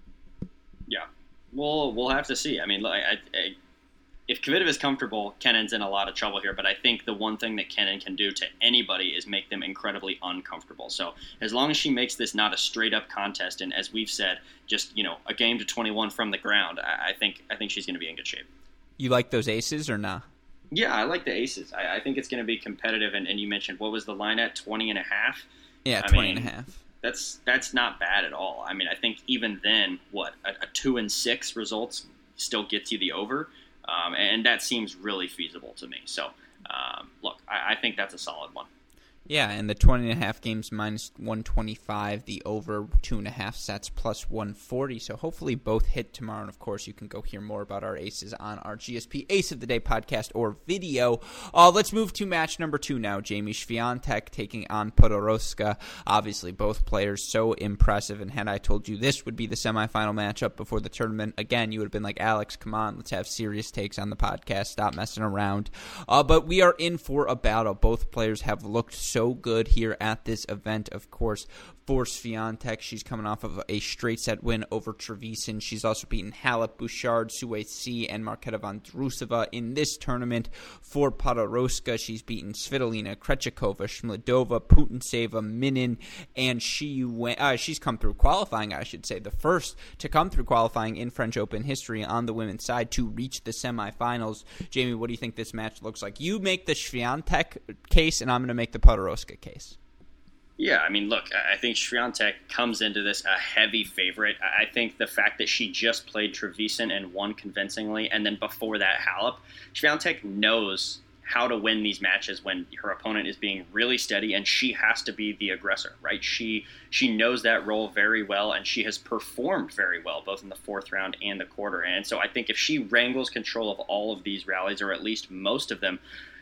Yeah. Well, we'll have to see. I mean, I, I, if Kvitova is comfortable, Kenin's in a lot of trouble here. But I think the one thing that Kenin can do to anybody is make them incredibly uncomfortable. So as long as she makes this not a straight up contest, and as we've said, just you know a game to 21 from the ground, I, I think I think she's going to be in good shape. You like those aces or not? Yeah, I like the aces. I, I think it's going to be competitive. And, and, you mentioned what was the line at 20 and a half? Yeah, I 20 mean, and a half. That's that's not bad at all. I mean, I think even then, what a, a two and six results still gets you the over. Um, and that seems really feasible to me. So, um, look, I, I think that's a solid one. Yeah, and the 20 and a half games minus 125, the over two and a half sets plus 140. So hopefully both hit tomorrow. And of course, you can go hear more about our aces on our GSP Ace of the Day podcast or video. Uh, let's move to match number two now. Jamie Swiatek taking on Podoroska. Obviously, both players so impressive. And had I told you this would be the semifinal matchup before the tournament, again, you would have been like, Alex, come on, let's have serious takes on the podcast. Stop messing around. Uh, but we are in for a battle. Both players have looked so so good here at this event. Of course, for Swiatek, she's coming off of a straight set win over Trevisan. She's also beaten Halep, Bouchard, Sueci, and Marketa Vondrousova in this tournament. For Podoroska, she's beaten Svitolina, Krejcikova, Schmiedlova, Putintseva, Minnen, and she went, uh, she's come through qualifying, I should say, the first to come through qualifying in French Open history on the women's side to reach the semifinals. Jamie, what do you think this match looks like? You make the Swiatek case, and I'm going to make the Podoroska case. Yeah, I mean, look, I think Swiatek comes into this a heavy favorite. I think the fact that she just played Trevisan and won convincingly, and then before that, Halep, Swiatek knows how to win these matches when her opponent is being really steady and she has to be the aggressor right she she knows that role very well and she has performed very well both in the fourth round and the quarter and so i think if she wrangles control of all of these rallies or at least most of them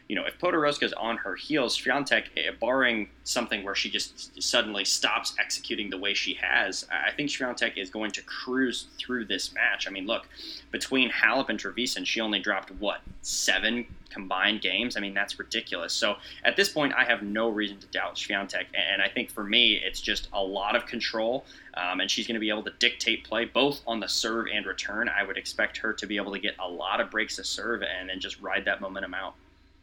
you know, if is on her heels, Swiatek, eh, barring something where she just suddenly stops executing the way she has, I think Swiatek is going to cruise through this match. I mean, look, between Halep and Trevisan, she only dropped, what, seven combined games? I mean, that's ridiculous. So at this point, I have no reason to doubt Swiatek. And I think for me, it's just a lot of control. Um, and she's going to be able to dictate play both on the serve and return. I would expect her to be able to get a lot of breaks of serve and then just ride that momentum out.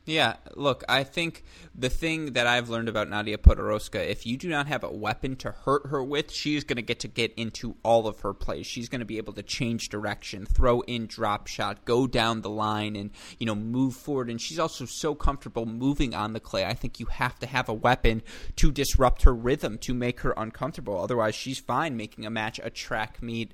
Yeah, look, I think the thing that I've learned about Nadia Podoroska, if you do not have a weapon to hurt her with, she's going to get to get into all of her plays. She's going to be able to change direction, throw in drop shot, go down the line, and you know move forward. And she's also so comfortable moving on the clay. I think you have to have a weapon to disrupt her rhythm to make her uncomfortable. Otherwise, she's fine making a match a track meet.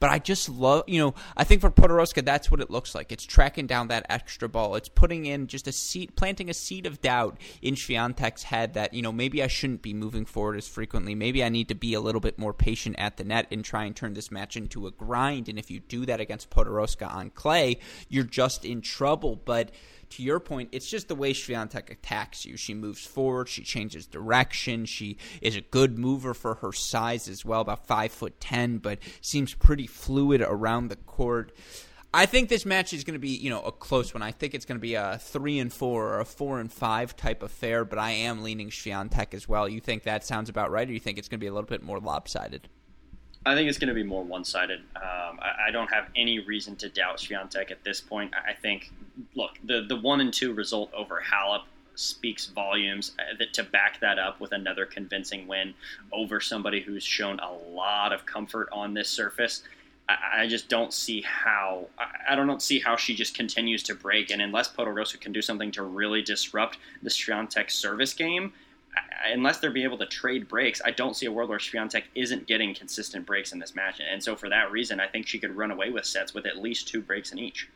But I just love, you know, I think for Podoroska, that's what it looks like. It's tracking down that extra ball. It's putting in just a seed, planting a seed of doubt in Swiatek's head that you know maybe I shouldn't be moving forward as frequently. Maybe I need to be a little bit more patient at the net and try and turn this match into a grind. And if you do that against Podoroska on clay, you're just in trouble. But to your point, it's just the way Swiatek attacks you. She moves forward, she changes direction, she is a good mover for her size as well, about five foot ten, but seems pretty fluid around the court. I think this match is going to be, you know, a close one. I think it's going to be a three and four or a four and five type affair, but I am leaning Swiatek as well. You think that sounds about right, or you think it's going to be a little bit more lopsided? I think it's going to be more one-sided. Um, I, I, don't have any reason to doubt Swiatek at this point. I think, look, the the one and two result over Halep speaks volumes. Uh, that to back that up with another convincing win over somebody who's shown a lot of comfort on this surface. I, just don't see how. I, don't see how she just continues to break. And unless Podoroska can do something to really disrupt the Swiatek service game, unless they're be able to trade breaks, I don't see a world where Swiatek isn't getting consistent breaks in this match. And so for that reason, I think she could run away with sets with at least two breaks in each.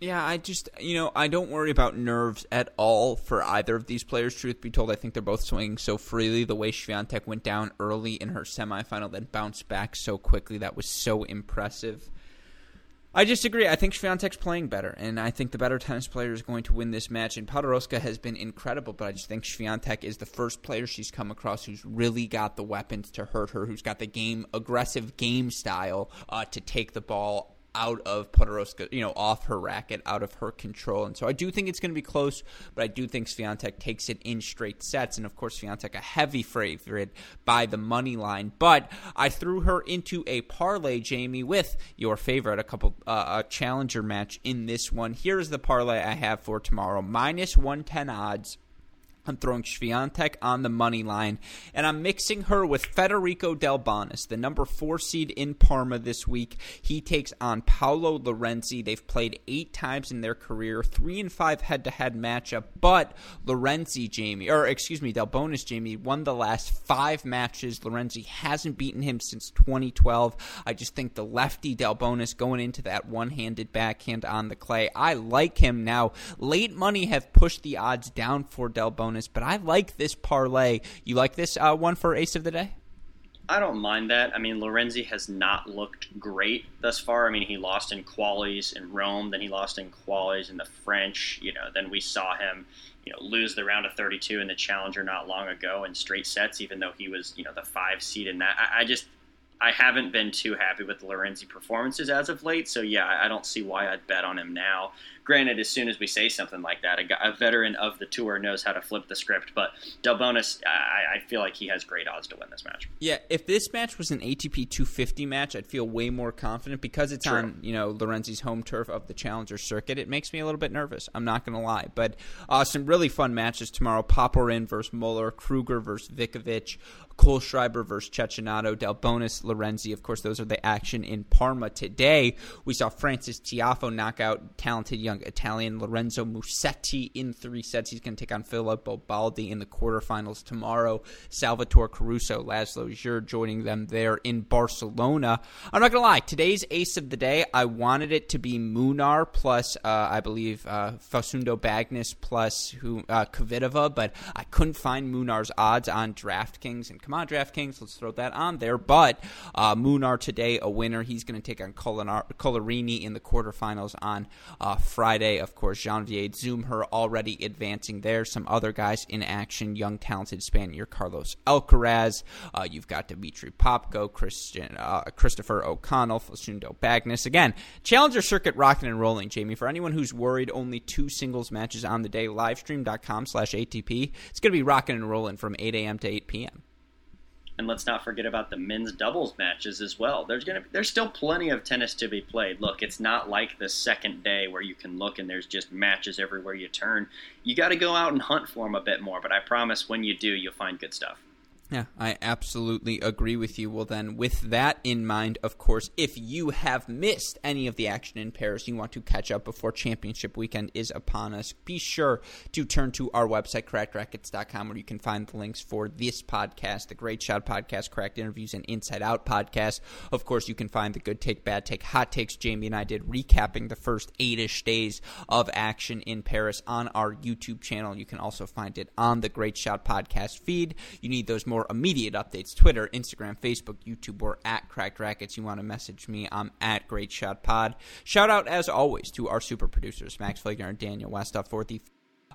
Yeah, I just, you know, I don't worry about nerves at all for either of these players. Truth be told, I think they're both swinging so freely. The way Swiatek went down early in her semifinal, then bounced back so quickly, that was so impressive. I disagree. I think Swiatek's playing better, and I think the better tennis player is going to win this match. And Podoroska has been incredible, but I just think Sviantek is the first player she's come across who's really got the weapons to hurt her, who's got the game aggressive game style uh, to take the ball out of Podoroska, you know, off her racket, out of her control. And so I do think it's going to be close, but I do think Swiatek takes it in straight sets. And of course, Swiatek a heavy favorite by the money line. But I threw her into a parlay, Jamie, with your favorite, a couple, uh, a challenger match in this one. Here's the parlay I have for tomorrow minus 110 odds I'm throwing Swiatek on the money line, and I'm mixing her with Federico Delbonis, the number four seed in Parma this week. He takes on Paolo Lorenzi. They've played eight times in their career, three and five head to head matchup, but Lorenzi, Jamie, or excuse me, Delbonis, Jamie, won the last five matches. Lorenzi hasn't beaten him since 2012. I just think the lefty Delbonis going into that one handed backhand on the clay, I like him now. Late money have pushed the odds down for Delbonis but I like this parlay. You like this uh, one for Ace of the Day? I don't mind that. I mean, Lorenzi has not looked great thus far. I mean, he lost in qualies in Rome, then he lost in qualies in the French. You know, then we saw him, you know, lose the round of 32 in the Challenger not long ago in straight sets, even though he was, you know, the five seed in that. I, I just, I haven't been too happy with the Lorenzi performances as of late. So yeah, I don't see why I'd bet on him now granted, as soon as we say something like that, a, a, veteran of the tour knows how to flip the script. But Delbonis, I, I, feel like he has great odds to win this match. Yeah, if this match was an ATP 250 match, I'd feel way more confident because it's True. on you know Lorenzi's home turf of the Challenger circuit. It makes me a little bit nervous. I'm not going to lie, but uh, some really fun matches tomorrow: Popyrin versus Muller, Kruger versus Vikovic, Kohlschreiber versus Cecchinato, Delbonis, Lorenzi. Of course, those are the action in Parma today. We saw Frances Tiafoe knock out talented young Italian Lorenzo Musetti in three sets. He's going to take on Filippo Baldi in the quarterfinals tomorrow. Salvatore Caruso, Laslo Djere joining them there in Barcelona. I'm not going to lie, today's ace of the day, I wanted it to be Munar plus, uh, I believe, uh, Facundo Bagnis plus who, uh, Kvitova, but I couldn't find Munar's odds on DraftKings. And come on, DraftKings, let's throw that on there. But uh, Munar today, a winner. He's going to take on Collarini in the quarterfinals on uh, Friday. Of course, Janvier Zumher already advancing there. Some other guys in action, young, talented Spaniard Carlos Alcaraz. Uh, you've got Dimitri Popko, Christian, uh, Christopher O'Connell, Facundo Bagnis. Again, Challenger Circuit rocking and rolling, Jamie. For anyone who's worried, only two singles matches on the day, livestream.com slash ATP. It's going to be rocking and rolling from 8 a.m. to 8 p.m. And let's not forget about the men's doubles matches as well. There's gonna be, there's still plenty of tennis to be played. Look, it's not like the second day where you can look and there's just matches everywhere you turn. You got to go out and hunt for them a bit more. But I promise, when you do, you'll find good stuff. Yeah, I absolutely agree with you. Well, then, with that in mind, of course, if you have missed any of the action in Paris, you want to catch up before championship weekend is upon us, be sure to turn to our website, crackedracquets.com, where you can find the links for this podcast, the Great Shot podcast, Cracked Interviews, and Inside Out podcast. Of course, you can find the Good Take, Bad Take, Hot Takes Jamie and I did recapping the first eight ish days of action in Paris on our YouTube channel. You can also find it on the Great Shot podcast feed. You need those more immediate updates, Twitter, Instagram, Facebook, YouTube, or at Cracked Racquets, you want to message me, I'm at Great Shot Pod. Shout out, as always, to our super producers, Max Fligner and Daniel Westoff, for the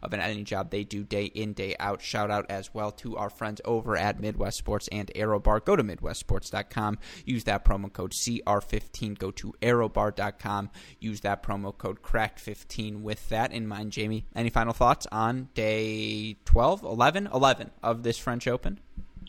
of an editing job they do day in, day out. Shout out as well to our friends over at Midwest Sports and ArrowBar. Go to MidwestSports.com. Use that promo code CR15. Go to ArrowBar.com. Use that promo code CRACK15. With that in mind, Jamie, any final thoughts on day 12, 11, 11 of this French Open?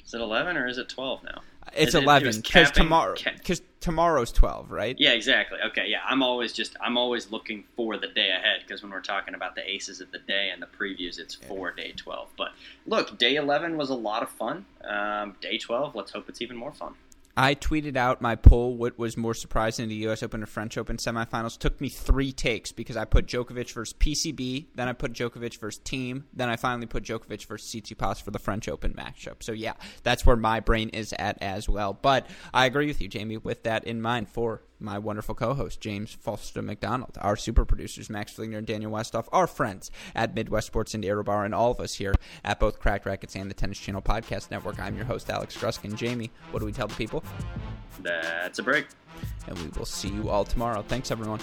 Is it 11 or is it 12 now? It's 11 because tomorrow because tomorrow's 12, right? Yeah, exactly. Okay, yeah. I'm always just I'm always looking for the day ahead because when we're talking about the aces of the day and the previews, it's for day 12. But look, day 11 was a lot of fun. Um, day 12, let's hope it's even more fun. I tweeted out my poll. What was more surprising, the U.S. Open or French Open semifinals? Took me three takes because I put Djokovic versus PCB, then I put Djokovic versus Thiem, then I finally put Djokovic versus Tsitsipas for the French Open matchup. So yeah, that's where my brain is at as well. But I agree with you, Jamie. With that in mind, for my wonderful co-host James Foster McDonald, our super producers Max Flinger and Daniel Westoff, our friends at Midwest Sports and ArrowBar, and all of us here at both Cracked Racquets and the Tennis Channel Podcast Network. I'm your host Alex Gruskin. Jamie, what do we tell the people? That's a break. And we will see you all tomorrow. Thanks everyone.